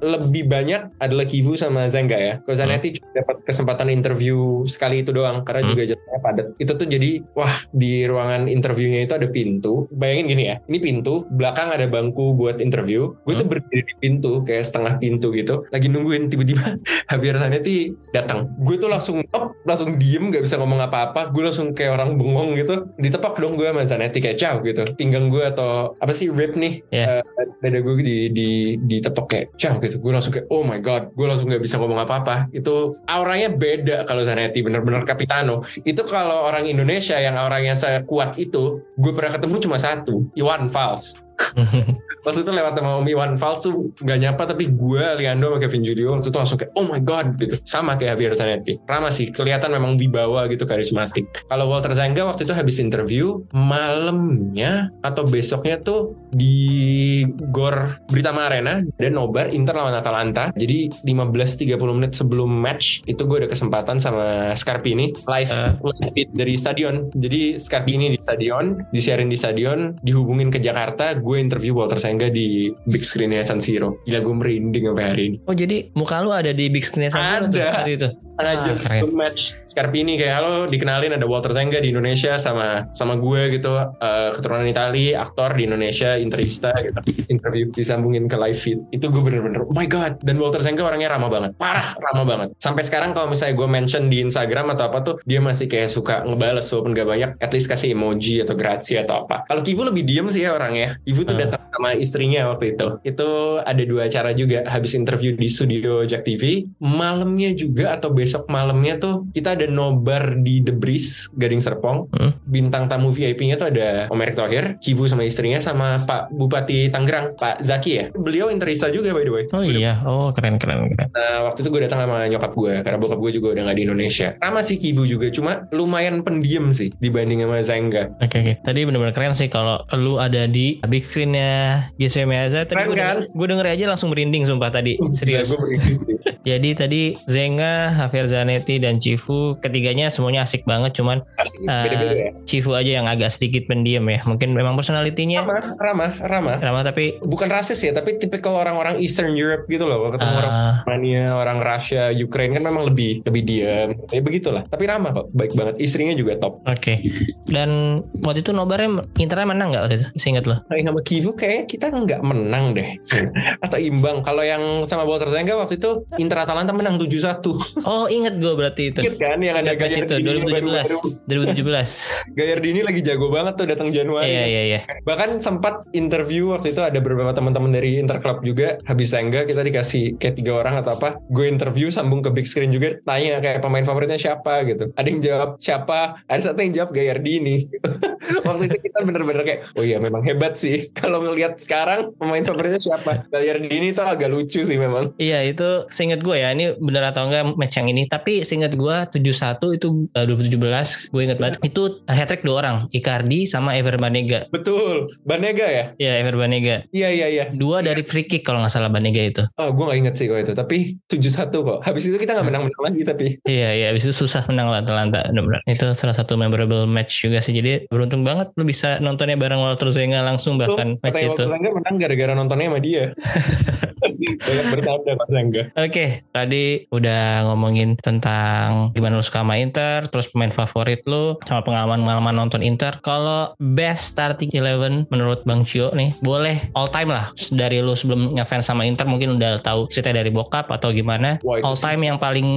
lebih banyak adalah Kivu sama Zenga ya. Kalau Zanetti cuma dapat kesempatan interview sekali itu doang karena Hmm. juga jadwalnya padat. Itu tuh jadi wah di ruangan interviewnya itu ada pintu. Bayangin gini ya, ini pintu, belakang ada bangku buat interview. Gue tuh berdiri di pintu kayak setengah pintu gitu, lagi nungguin tiba-tiba Javier Zanetti datang. Gue tuh langsung op, langsung diem nggak bisa ngomong apa-apa. Gue langsung kayak orang bengong gitu. Ditepak dong gue sama Zanetti kayak ciao gitu. Pinggang gue atau apa sih rib nih Ya. Eh, dada gue di di ditepok kayak ciao gitu gue langsung kayak oh my god gue langsung nggak bisa ngomong apa apa itu auranya beda kalau Zanetti bener-bener Capitano itu kalau orang Indonesia yang auranya sekuat itu gue pernah ketemu cuma satu Iwan Fals waktu itu lewat sama Om Iwan Fals tuh nggak nyapa tapi gue Leandro sama Kevin Julio waktu itu langsung kayak oh my god gitu. Sama kayak Javier Zanetti. Ramah sih kelihatan memang wibawa gitu karismatik. Kalau Walter Zanga waktu itu habis interview malamnya atau besoknya tuh di Gor Britama Arena dan nobar Inter lawan Atalanta. Jadi 15-30 menit sebelum match itu gue ada kesempatan sama Scarpini live, Eh. live feed dari stadion. Jadi Scarpini di stadion disiarin di stadion dihubungin ke Jakarta gue interview Walter Zanga di big screennya San Siro. Gila gue merinding sampai hari ini. Oh jadi muka lu ada di big screen San Siro tuh Ada. hari itu? setengah Ah, keren. match. Scarpini kayak halo dikenalin ada Walter Zanga di Indonesia sama sama gue gitu. Eh, keturunan Itali aktor di Indonesia interista gitu. Interview disambungin ke live feed. Itu gue bener-bener oh my god. Dan Walter Zanga orangnya ramah banget. Parah ramah banget. Sampai sekarang kalau misalnya gue mention di Instagram atau apa tuh dia masih kayak suka ngebales walaupun gak banyak at least kasih emoji atau grazie atau apa. Kalau Kivu lebih diem sih ya orangnya. Kivu tuh Ah. datang sama istrinya waktu itu itu ada dua acara juga habis interview di studio Jack TV malamnya juga atau besok malamnya tuh kita ada nobar di The Breeze Gading Serpong Hmm. bintang tamu VIP-nya tuh ada Om Erick Thohir Kivu sama istrinya sama Pak Bupati Tangerang, Pak Zaki ya. Beliau interista juga by the way. Oh iya, oh keren keren keren. Nah, waktu itu gue datang sama nyokap gue karena bokap gue juga udah nggak di Indonesia. Ramah sih Kibu juga, cuma lumayan pendiam sih dibanding sama Zenga. Oke oke. Tadi benar-benar keren sih kalau lu ada di big screennya GSW Meaza. Tadi gue kan? denger, gue denger aja langsung merinding sumpah tadi. Serius. Nah, sih. Jadi tadi Zenga, Javier Zanetti dan Cifu ketiganya semuanya asik banget. Cuman Asik. Beda-beda ya. Cifu aja yang agak sedikit pendiam ya. Mungkin memang personalitinya Ramah, ramah, ramah. ramah tapi Bukan rasis ya, tapi tipikal orang-orang Eastern Europe gitu loh. Ketemu orang ah, Romania, orang Rusia, Ukraine kan memang lebih lebih diam. Ya begitulah. Tapi ramah kok, baik banget. Istrinya juga top. Oke. Dan waktu itu nobarnya Internya menang nggak waktu itu? Seingat lo? Sama Kivu kayaknya kita nggak menang deh. Atau imbang. Kalau yang sama Walter Zenga waktu itu Inter Atalanta menang 7-1. Oh inget gue berarti itu. Ingat kan yang ada match itu Gayardini 2017. baru-baru. 2017. Gayardini lagi jago banget tuh datang Januari. Iya iya iya. Bahkan sempat interview waktu itu ada beberapa teman-teman dari Inter Club juga. Habis Zenga kita dikasih kayak tiga orang atau apa. Gue interview sambung ke big screen juga. Tanya kayak pemain favoritnya siapa gitu. Ada yang jawab siapa. Ada satu yang jawab Gayardini. waktu itu kita bener-bener kayak oh iya memang hebat sih. Kalau ngelihat sekarang pemain favoritnya siapa. Gayardini tuh agak lucu sih memang. Iya itu seingat gue ya ini bener atau enggak match yang ini tapi seingat gue 7-1 itu eh, 2017 gue inget banget itu hat trick dua orang Icardi sama Ever Banega Betul. Banega ya? ya Ever Banega Iya iya iya. dua dari free kick kalau nggak salah Banega itu Oh gue gak inget sih kalau itu. Tapi 7-1 kok. Habis itu kita gak menang-menang lagi tapi. iya iya abis itu susah menang lawan Atalanta itu salah satu memorable match juga sih jadi beruntung banget lu bisa nontonnya bareng Walter Zenga langsung bahkan match Katanya itu Waktu Langga menang gara-gara nontonnya sama dia. Banyak Mas. Oke, tadi udah ngomongin tentang gimana lu suka sama Inter, terus pemain favorit lu, sama pengalaman-pengalaman nonton Inter. Kalau best starting eleven menurut Bang Cio nih, boleh all time lah. Dari lu sebelum ngefans sama Inter mungkin udah tahu cerita dari bokap atau gimana. Wah, All sih. time yang paling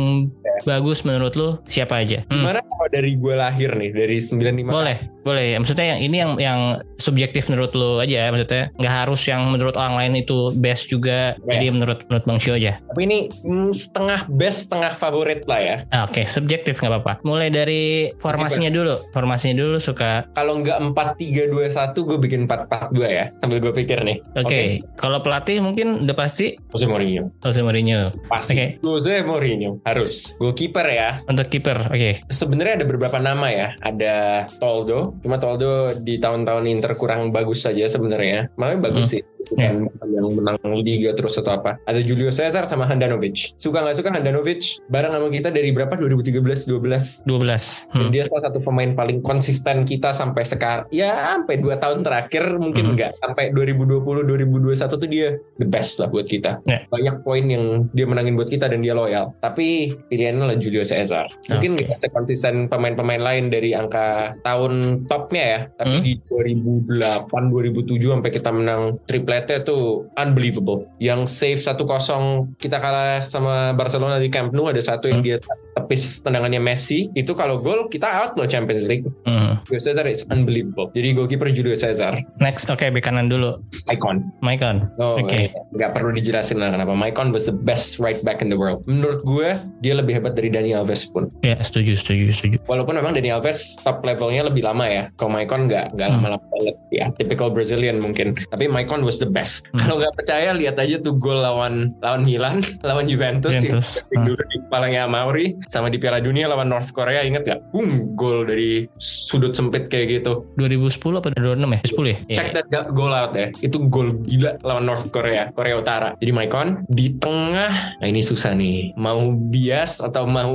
bagus menurut lu siapa aja? Hmm, Gimana kalau dari gue lahir nih dari 95 boleh, boleh. Maksudnya yang ini yang yang subjektif menurut lu aja, maksudnya nggak harus yang menurut orang lain itu best juga. Ya. Jadi menurut menurut Bang Cio aja. Tapi ini mm, setengah best setengah favorit lah ya. Ah, Oke, subjektif nggak apa-apa. Mulai dari formasinya dulu. Formasinya dulu suka. Kalau nggak 4-3-2-1 gue bikin 4-4-2 ya. Sambil gue pikir nih. Oke, kalau pelatih mungkin udah pasti Jose Mourinho. Jose Mourinho. Pasti. Oke. Jose Mourinho. Harus. Gue kiper ya. Untuk kiper, oke. Sebenarnya ada beberapa nama ya. Ada Toldo. Cuma Toldo di tahun-tahun Inter kurang bagus saja sebenarnya. Makanya bagus Hmm. sih. Bukan bukan yang menang liga terus atau apa. Ada Julio Cesar sama Handanovic. Suka nggak suka Handanovic bareng sama kita dari berapa? 2013-12. 12. Dan Hmm. dia salah satu pemain paling konsisten kita sampai sekarang. Ya sampai 2 tahun terakhir mungkin Hmm. enggak. Sampai 2020-2021 tuh dia the best lah buat kita. Ya. Banyak poin yang dia menangin buat kita dan dia loyal. Tapi pilihannya lah Julio Cesar. Mungkin Oke. nggak sekonsisten pemain-pemain lain dari angka tahun topnya ya. Tapi Hmm. di 2008-2007 sampai kita menang triplete tuh unbelievable. Yang save 1-0 kita kalah sama Barcelona di Camp Nou ada satu yang Hmm. dia tepis tendangannya Messi. Itu kalau gol kita out loh Champions League. Hmm. Julio Cesar is unbelievable. Jadi goalkeeper Julio Cesar, Next, oke bek kanan dulu. icon. Maicon. Oh, Oke. nggak perlu dijelasin lah kenapa. Maicon was the best right back in the world. Menurut gue, dia lebih hebat dari Dani Alves pun. Ya, setuju, setuju, setuju. Walaupun memang Dani Alves top levelnya lebih lama ya. Kalau Maicon nggak nggak Hmm. lama-lama banget. Ya, typical Brazilian mungkin. Tapi Maicon was the best. Hmm. Kalau nggak percaya, lihat aja tuh gol lawan lawan Milan, lawan Juventus, Juventus. yang Hmm. dulu di kepalanya Mauri, sama di Piala Dunia lawan North Korea. Ingat nggak? Boom, gol dari sudut sempit kayak gitu. 2010 apa 2006 ya? 10 ya? Check that ga- goal out ya. Itu gol gila lawan North Korea, Korea Utara. Jadi Maicon di tengah. Nah ini susah nih. Mau bias atau mau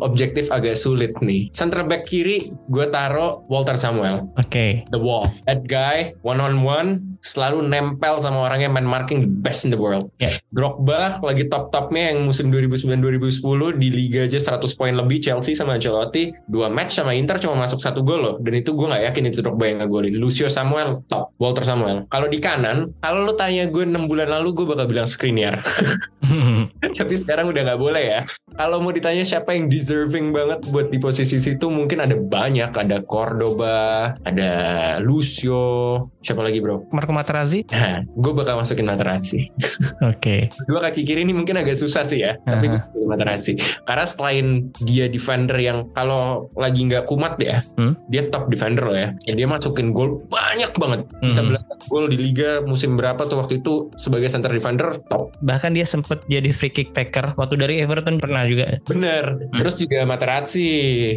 objektif agak sulit nih. Center back kiri gue taro Walter Samuel. Oke. The wall. That guy one on one selalu nempel sama orangnya main marking the best in the world. Ya. Drogba lagi top-topnya yang musim 2009-2010 di liga aja 100 poin lebih Chelsea sama Ancelotti. Dua match sama Inter cuma masuk satu gol loh. Dan itu gue nggak yakin itu Drogba yang ngegolin. Lucio Samuel top. Walter Samuel. Kalau di kanan, kalau lu tanya gue 6 bulan lalu gue bakal bilang Skriniar. Tapi sekarang udah nggak boleh ya. Kalau mau ditanya siapa yang deserving banget buat di posisi situ mungkin ada banyak. Ada Cordoba, ada Lucio, siapa lagi bro? Marco Materazzi? Nah, gue bakal masukin Materazzi. Oke. Dua kaki kiri ini mungkin agak susah sih ya, tapi gue masukin Materazzi. Karena selain dia defender yang kalau lagi nggak kumat ya, Hmm. dia top defender loh ya. Dia masukin gol banyak banget. Bisa belasan gol di liga musim berapa tuh waktu itu sebagai center defender top. Bahkan dia sempet jadi free kick taker waktu dari Everton pernah juga. Bener. Terus juga Materazzi.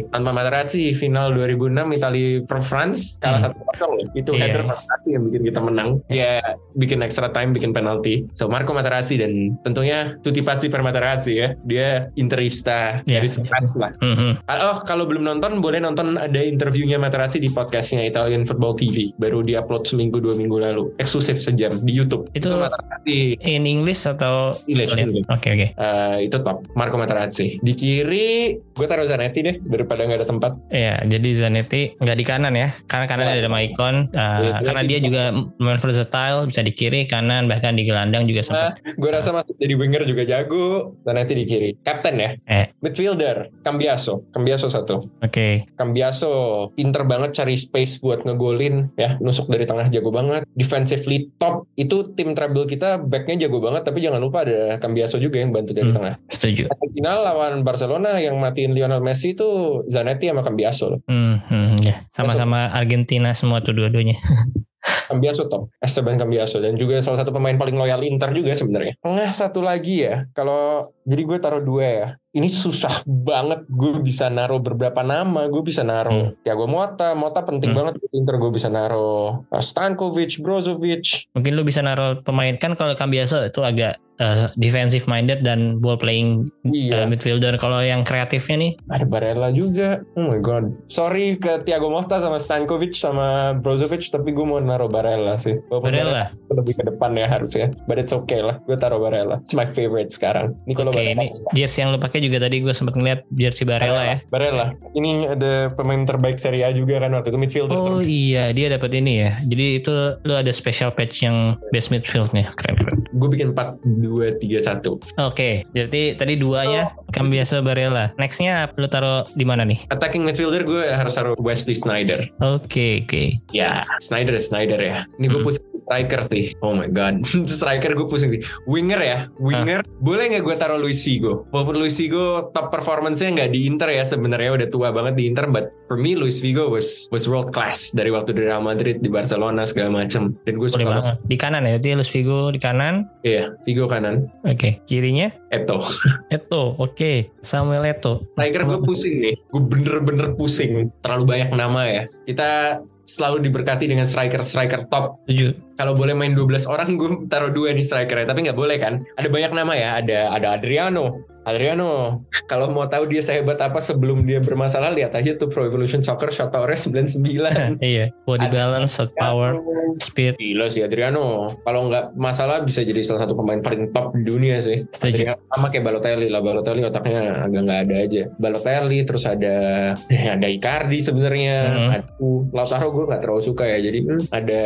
Tanpa Materazzi final 2006 Italia pro France kalah Hmm. 1-0 loh. Itu Iya. header Materazzi yang bikin kita menang. Ya bikin extra time, bikin penalti. So Marco Materazzi dan tentunya tutti pazzi per Materazzi ya. Dia interista Iya. dari sekelas lah. Mhm. Oh kalau belum nonton boleh nonton ada interviewnya Materazzi di podcastnya Italian Football TV. Baru diupload seminggu dua minggu lalu. Eksklusif sejam di YouTube. Itu- Materazzi In English atau English, Oke oke. Eh, itu top Marco Materazzi di kiri gue taruh Zanetti deh daripada nggak ada tempat. Iya, jadi Zanetti nggak di kanan ya, karena kanan Iya. ada Maicon, uh, karena dia dia di- juga main versatile, bisa di kiri, kanan, bahkan di gelandang juga sempat. gue rasa masuk jadi winger juga jago. Zanetti di kiri. Kapten ya? Eh. midfielder Cambiaso. Cambiaso satu. Oke, Cambiaso pinter banget cari space buat ngegolin ya. Nusuk dari tengah jago banget. Defensively top. Itu tim treble kita backnya jago banget tapi jangan lupa ada Cambiaso juga yang bantu dari Hmm. tengah. setuju. Final lawan Barcelona yang matiin Lionel Messi itu Zanetti sama Cambiaso loh Hmm, hmm, ya. Sama-sama Argentina semua tuh dua-duanya. Cambiaso top, Esteban Cambiaso dan juga salah satu pemain paling loyal Inter juga sebenarnya. Tengah satu lagi ya, kalau jadi gue taruh dua ya. Ini susah banget gue bisa naruh beberapa nama, gue bisa naruh Thiago Mota, Mota penting Hmm. banget Inter gue bisa naruh uh, Stankovic, Brozovic. Mungkin lu bisa naruh pemain kan kalau Cambiaso itu agak uh, defensive minded dan ball playing uh, Iya, midfielder. Kalau yang kreatifnya nih, ada Barella juga. Oh my god. Sorry ke Thiago Mota sama Stankovic sama Brozovic, tapi gue mau naruh Barella sih. Walaupun Barella. lebih ke depan ya harusnya. But it's okay lah. Gue taruh Barella. It's my favorite sekarang. Ini kalau Oke, Barella. ini jersey yang lu pakai juga tadi gue sempat ngeliat jersey Barella ya. Barella. Ini ada pemain terbaik Serie A juga kan waktu itu midfielder. Oh iya, dia dapat ini ya. Jadi itu lu ada special patch yang best midfieldnya, keren keren. Gue bikin 4 2 3 1. Oke, jadi tadi duanya Cambiaso Barella. Nextnya lu taruh di mana nih? Attacking midfielder gue harus taruh Wesley Snyder. Oke oke. Ya, Snyder Snyder ya. Ini gue Hmm. pusing striker sih. Oh my god. striker gue pusing sih. Winger ya. Winger. Boleh nggak gue taruh Luis Figo? Walaupun Luis Figo top performance-nya nggak di Inter ya sebenarnya udah tua banget di Inter. But for me Luis Figo was was world class dari waktu di Real Madrid di Barcelona segala macem. Dan gue suka banget. Di kanan ya, jadi Luis Figo di kanan. Iya, Figo kanan. Oke, kirinya Eto. Eto. Oke, Samuel Eto. Striker gue pusing nih. Gue bener-bener pusing. Terlalu banyak nama ya. Kita selalu diberkati dengan striker-striker top. Tujuh. Kalau boleh main 12 orang, gue taruh dua nih strikernya. Tapi nggak boleh kan? Ada banyak nama ya. Ada ada Adriano. Adriano. Kalau mau tahu dia sehebat apa sebelum dia bermasalah, lihat aja tuh Pro Evolution Soccer shot powernya 99. iya, body balance, shot power, speed. Gila sih Adriano. Kalau nggak masalah bisa jadi salah satu pemain paling top di dunia sih. Setuju. Sama kayak Balotelli lah. Balotelli otaknya agak nggak ada aja. Balotelli terus ada ada Icardi sebenarnya. Mhm. Ada Lautaro gue nggak terlalu suka ya. Jadi hmm, ada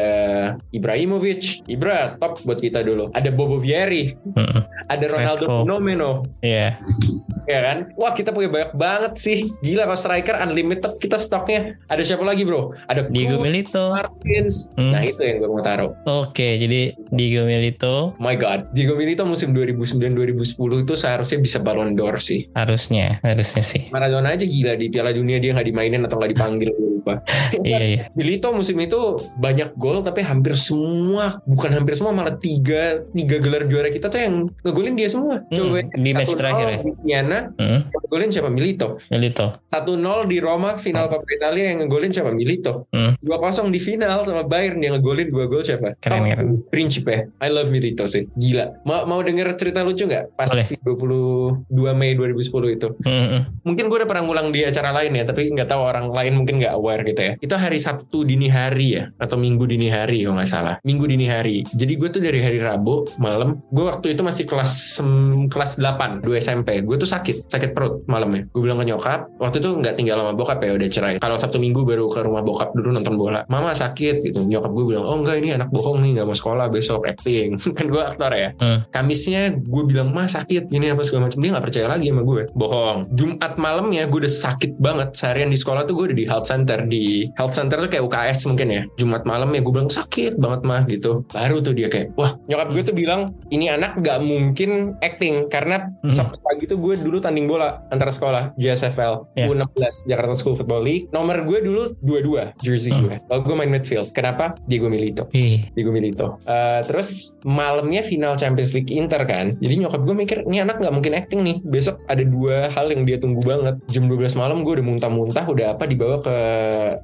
Ibrahimovic. Ibra top buat kita dulu. Ada Bobo Vieri. Ada Ronaldo Crespo. Fenomeno. Iya. Ya kan? Wah kita punya banyak banget sih. Gila kalau striker unlimited kita stoknya. Ada siapa lagi bro? Ada Diego Kroos, Milito. Martins. Hmm. Nah itu yang gue mau taruh. Oke, jadi Diego Milito My God, Diego Milito musim 2009-2010 itu seharusnya bisa Ballon d'Or sih. harusnya, harusnya sih. Maradona aja gila di Piala Dunia dia nggak dimainin atau nggak dipanggil lupa. iya iya. Milito musim itu banyak gol tapi hampir semua, bukan hampir semua malah tiga tiga gelar juara kita tuh yang ngegolin dia semua. Hmm, di match 1-0 terakhir ya? Di Siena, Hmm, siapa Milito. Milito. 1-0 di Roma final Coppa Italia yang ngegolin siapa Milito. Hmm. 2-0 di final sama Bayern yang ngegolin dua gol siapa? Keren, Top keren. Principe. I love Milito sih. Gila. Mau mau denger cerita lucu nggak? Pas Boleh. 22 Mei 2010 itu. Hmm, hmm. Mungkin gue udah pernah ngulang di acara lain ya, tapi nggak tahu orang lain mungkin nggak aware gitu ya. Itu hari Sabtu dini hari ya, atau Minggu dini hari kalau nggak salah. Minggu dini hari. Jadi gue tuh dari hari Rabu malam, gue waktu itu masih kelas sem- kelas 8, 2 SMP. Gue tuh sakit, sakit perut malamnya. Gue bilang ke nyokap, waktu itu nggak tinggal sama bokap ya, udah cerai. Kalau Sabtu Minggu baru ke rumah bokap dulu nonton bola. Mama sakit gitu. Nyokap gue bilang, oh enggak ini anak bohong nih, nggak mau sekolah besok acting. kan gue aktor ya. Hmm. Kamisnya gue bilang mah sakit gini apa segala macam dia nggak percaya lagi sama gue bohong Jumat malamnya gue udah sakit banget seharian di sekolah tuh gue udah di health center di health center tuh kayak UKS mungkin ya Jumat malam ya gue bilang sakit banget mah gitu baru tuh dia kayak wah nyokap gue tuh bilang ini anak gak mungkin acting karena Hmm. Sabtu pagi tuh gue dulu tanding bola antara sekolah JSFL Ya. U16 Jakarta School Football League nomor gue dulu dua-dua jersey Hmm. gue kalau gue main midfield kenapa Diego Milito Ih, Diego Milito. Eh, terus malamnya final Champions League Inter kan. Jadi nyokap gue mikir, ini anak nggak mungkin acting nih. Besok ada dua hal yang dia tunggu banget. Jam 12 malam gue udah muntah-muntah, udah apa dibawa ke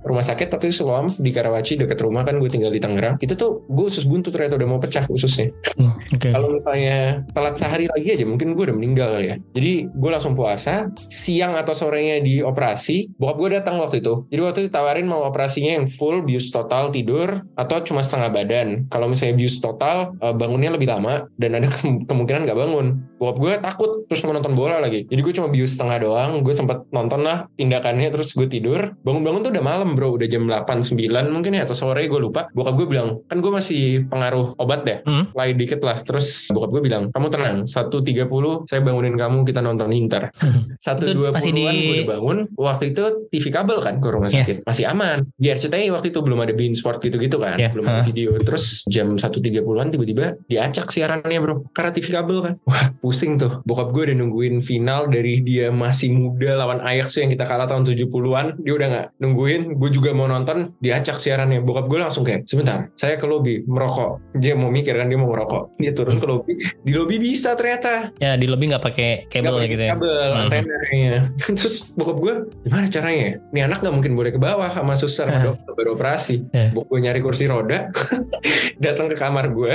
rumah sakit waktu itu Siloam di Karawaci deket rumah kan gue tinggal di Tangerang. Itu tuh gue usus buntu ternyata udah mau pecah ususnya. oke. Kalau misalnya telat sehari lagi aja mungkin gue udah meninggal kali ya. Jadi gue langsung puasa, siang atau sorenya di operasi. Bokap gue datang waktu itu. Jadi waktu itu tawarin mau operasinya yang full bius total tidur atau cuma setengah badan. Kalau misalnya bius total eh, bangunnya lebih lama dan ada ke- kemungkinan nggak bangun. Bokap gue takut terus mau nonton bola lagi. Jadi gue cuma bius setengah doang. Gue sempat nonton lah tindakannya terus gue tidur. Bangun-bangun tuh udah malam bro, udah jam 8 9 mungkin ya atau sore gue lupa. Bokap gue bilang, kan gue masih pengaruh obat deh Hmm. lain dikit lah. Terus bokap gue bilang, kamu tenang, 1.30 saya bangunin kamu kita nonton Inter. Satu Itu dua masih puluhan di- gue udah bangun. Waktu itu TV kabel kan ke rumah Iya. sakit. Masih aman. Di RCTI waktu itu belum ada Bein Sport gitu-gitu kan. Iya, Belum ada ha. video. Terus jam 1.30an tiba-tiba diacak siarannya bro. Karena TV kabel kan. Wah pusing tuh. Bokap gue udah nungguin final dari dia masih muda lawan Ajax yang kita kalah tahun 70-an. Dia udah nggak nungguin. Gue juga mau nonton. Diacak siarannya. Bokap gue langsung kayak, sebentar. Saya ke lobby merokok. Dia mau mikir kan dia mau merokok. Dia turun ke lobby. Di lobby bisa ternyata. Ya di lobby nggak pakai kabel gitu ya. kabel Hmm. antena kayaknya terus bokap gue gimana caranya ini anak nggak mungkin boleh ke bawah sama suster sama dokter baru operasi Eh. bokap gue nyari kursi roda datang ke kamar gue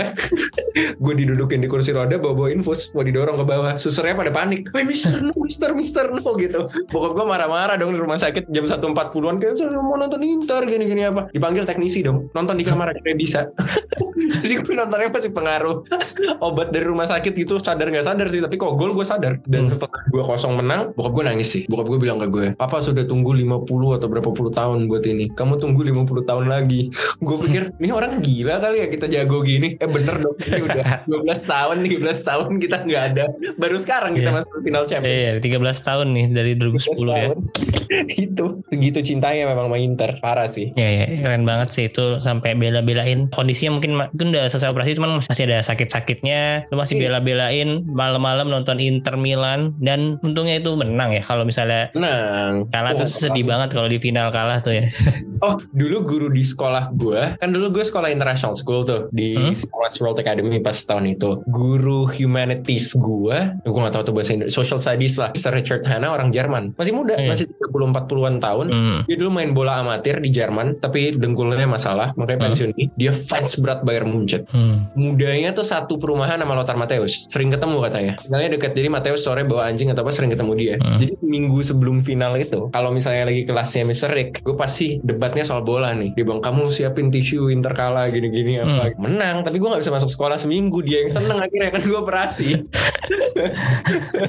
gue didudukin di kursi roda bawa bawa infus mau didorong ke bawah susternya pada panik mister no mister mister no gitu bokap gue marah-marah dong di rumah sakit jam 1.40an kayak saya mau nonton Inter gini-gini apa. Dipanggil teknisi dong nonton di kamar akhirnya bisa. Jadi gue nontonnya pasti pengaruh. Obat dari rumah sakit gitu sadar nggak sadar sih tapi kok gol gue sadar. Dan Hmm. setelah gue kosong menang bokap gue nangis sih. Bokap gue bilang ke gue papa sudah tunggu 50 atau berapa puluh tahun buat ini. Kamu tunggu 50 tahun lagi. Gue pikir ini orang gila kali ya kita jago gini. Eh bener dong ini udah 12 tahun 13 tahun kita nggak ada. Baru sekarang kita Iya. masuk final champion Iya, 13 tahun nih dari 2010 ya. tahun. itu segitu cintanya memang sama Inter parah sih Ya, ya, keren banget sih itu sampai bela-belain kondisinya mungkin mungkin udah selesai operasi cuman masih ada sakit-sakitnya lu masih Iya. bela-belain malam-malam nonton Inter Milan dan untungnya itu menang ya kalau misalnya menang kalah tuh sedih banget kalau di final kalah tuh ya Oh, dulu guru di sekolah gue, kan dulu gue sekolah international school tuh di Hmm? World Academy pas tahun itu. Guru humanities gue, gue gak tahu tuh bahasa Indonesia, social studies lah. Mr. Richard Hanna orang Jerman, masih muda, Iya. masih 30-40an tahun. Hmm. Dia dulu main bola amatir di Jerman, tapi dengkulnya masalah, makanya Hmm. pensiun. Dia fans berat Bayern Munchen. Hmm. Mudanya tuh satu perumahan sama Lothar Matthäus. Sering ketemu katanya. Tinggalnya deket, jadi Matthäus sore bawa anjing atau apa sering ketemu dia. Hmm. Jadi seminggu sebelum final itu, kalau misalnya lagi kelasnya Mr. Rick, gue pasti debatnya soal bola nih. Dia bilang, kamu siapin tisu Inter kalah gini-gini apa. Menang, tapi gue gak bisa masuk sekolah seminggu. Dia yang seneng akhirnya kan gue operasi.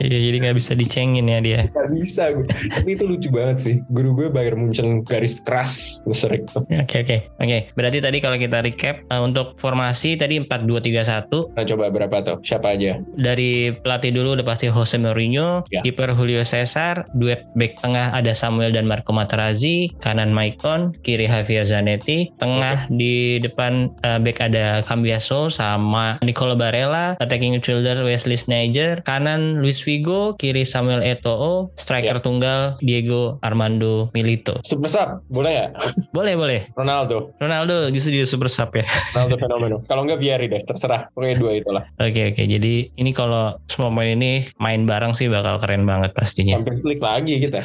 Iya, jadi nggak bisa dicengin ya dia. Gak bisa gue. Tapi itu lucu banget sih. Guru gue Bayern Munchen garis keras Mr. Rick. Oke oke oke. Berarti tadi kalau kita recap eh, untuk formasi tadi 4-2-3-1 Nah coba berapa tuh? Siapa aja? dari pelatih dulu udah pasti Jose Mourinho, Ya. kiper Julio Cesar, duet back tengah ada Samuel dan Marco Materazzi, kanan Maicon, kiri Javier Zanetti, tengah di depan eh, back ada Cambiaso sama Nicolo Barella, attacking midfielder Wesley Sneijder, kanan Luis Figo, kiri Samuel Eto'o, striker Ya. tunggal Diego Armando Milito. Super Sub, boleh gak? Boleh boleh. Ronaldo. Ronaldo justru dia super sub ya. Ronaldo fenomeno. Kalau enggak Vieri deh, terserah. Pokoknya dua itulah. Oke oke. Jadi ini kalau semua pemain ini main bareng sih bakal keren banget pastinya. Champions League lagi kita.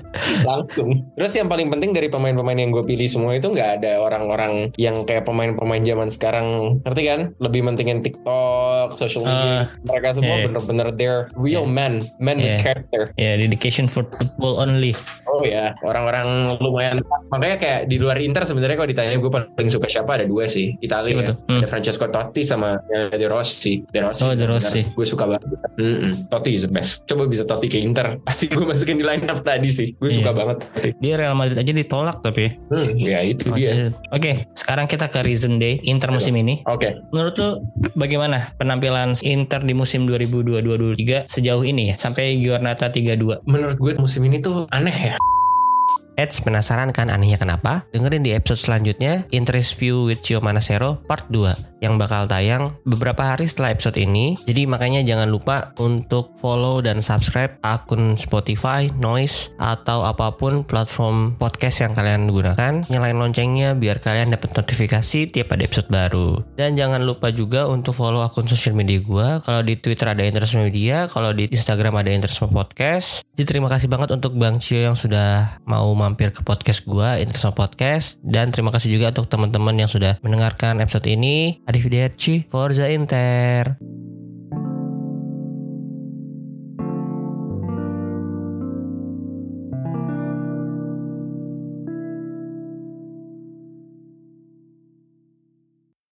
Langsung. Terus yang paling penting dari pemain-pemain yang gue pilih semua itu nggak ada orang-orang yang kayak pemain-pemain zaman sekarang. Ngerti kan? Lebih mentingin TikTok, social media. Mereka semua bener-bener they're real Iya. men. Men with Iya. character. Ya dedication for football only. Oh ya, orang-orang lumayan. Makanya kayak di luar Inter sebenarnya kalau ditanya gue paling suka siapa ada dua sih. Italia Siapa ya. tuh? Hmm. Ada Francesco Totti sama De Rossi. De Rossi. Oh, De Rossi. Gue suka banget. Mm-mm. Totti is the best. Coba bisa Totti ke Inter. Pasti gue masukin di line up tadi sih. Gue suka Iya. banget. Totti. Dia Real Madrid aja ditolak tapi. Hmm, ya itu dia. Oke, sekarang kita ke reason day Inter musim ini. Oke. Menurut lu bagaimana penampilan Inter di musim 2022-2023 sejauh ini ya sampai Giornata 32? Menurut gue musim ini tuh aneh ya. Eits, penasaran kan anehnya kenapa? Dengerin di episode selanjutnya, Interest View with Cio Manasero part 2 yang bakal tayang beberapa hari setelah episode ini. Jadi makanya jangan lupa untuk follow dan subscribe akun Spotify, Noise, atau apa pun platform podcast yang kalian gunakan. Nyalain loncengnya biar kalian dapat notifikasi tiap ada episode baru. Dan jangan lupa juga untuk follow akun sosial media gue. Kalau di Twitter ada Interest Media, kalau di Instagram ada Interest Podcast. Jadi terima kasih banget untuk Bang Cio yang sudah mau mampir ke podcast gue, Interest Podcast. Dan terima kasih juga untuk teman-teman yang sudah mendengarkan episode ini. Arrivederci, Forza Inter.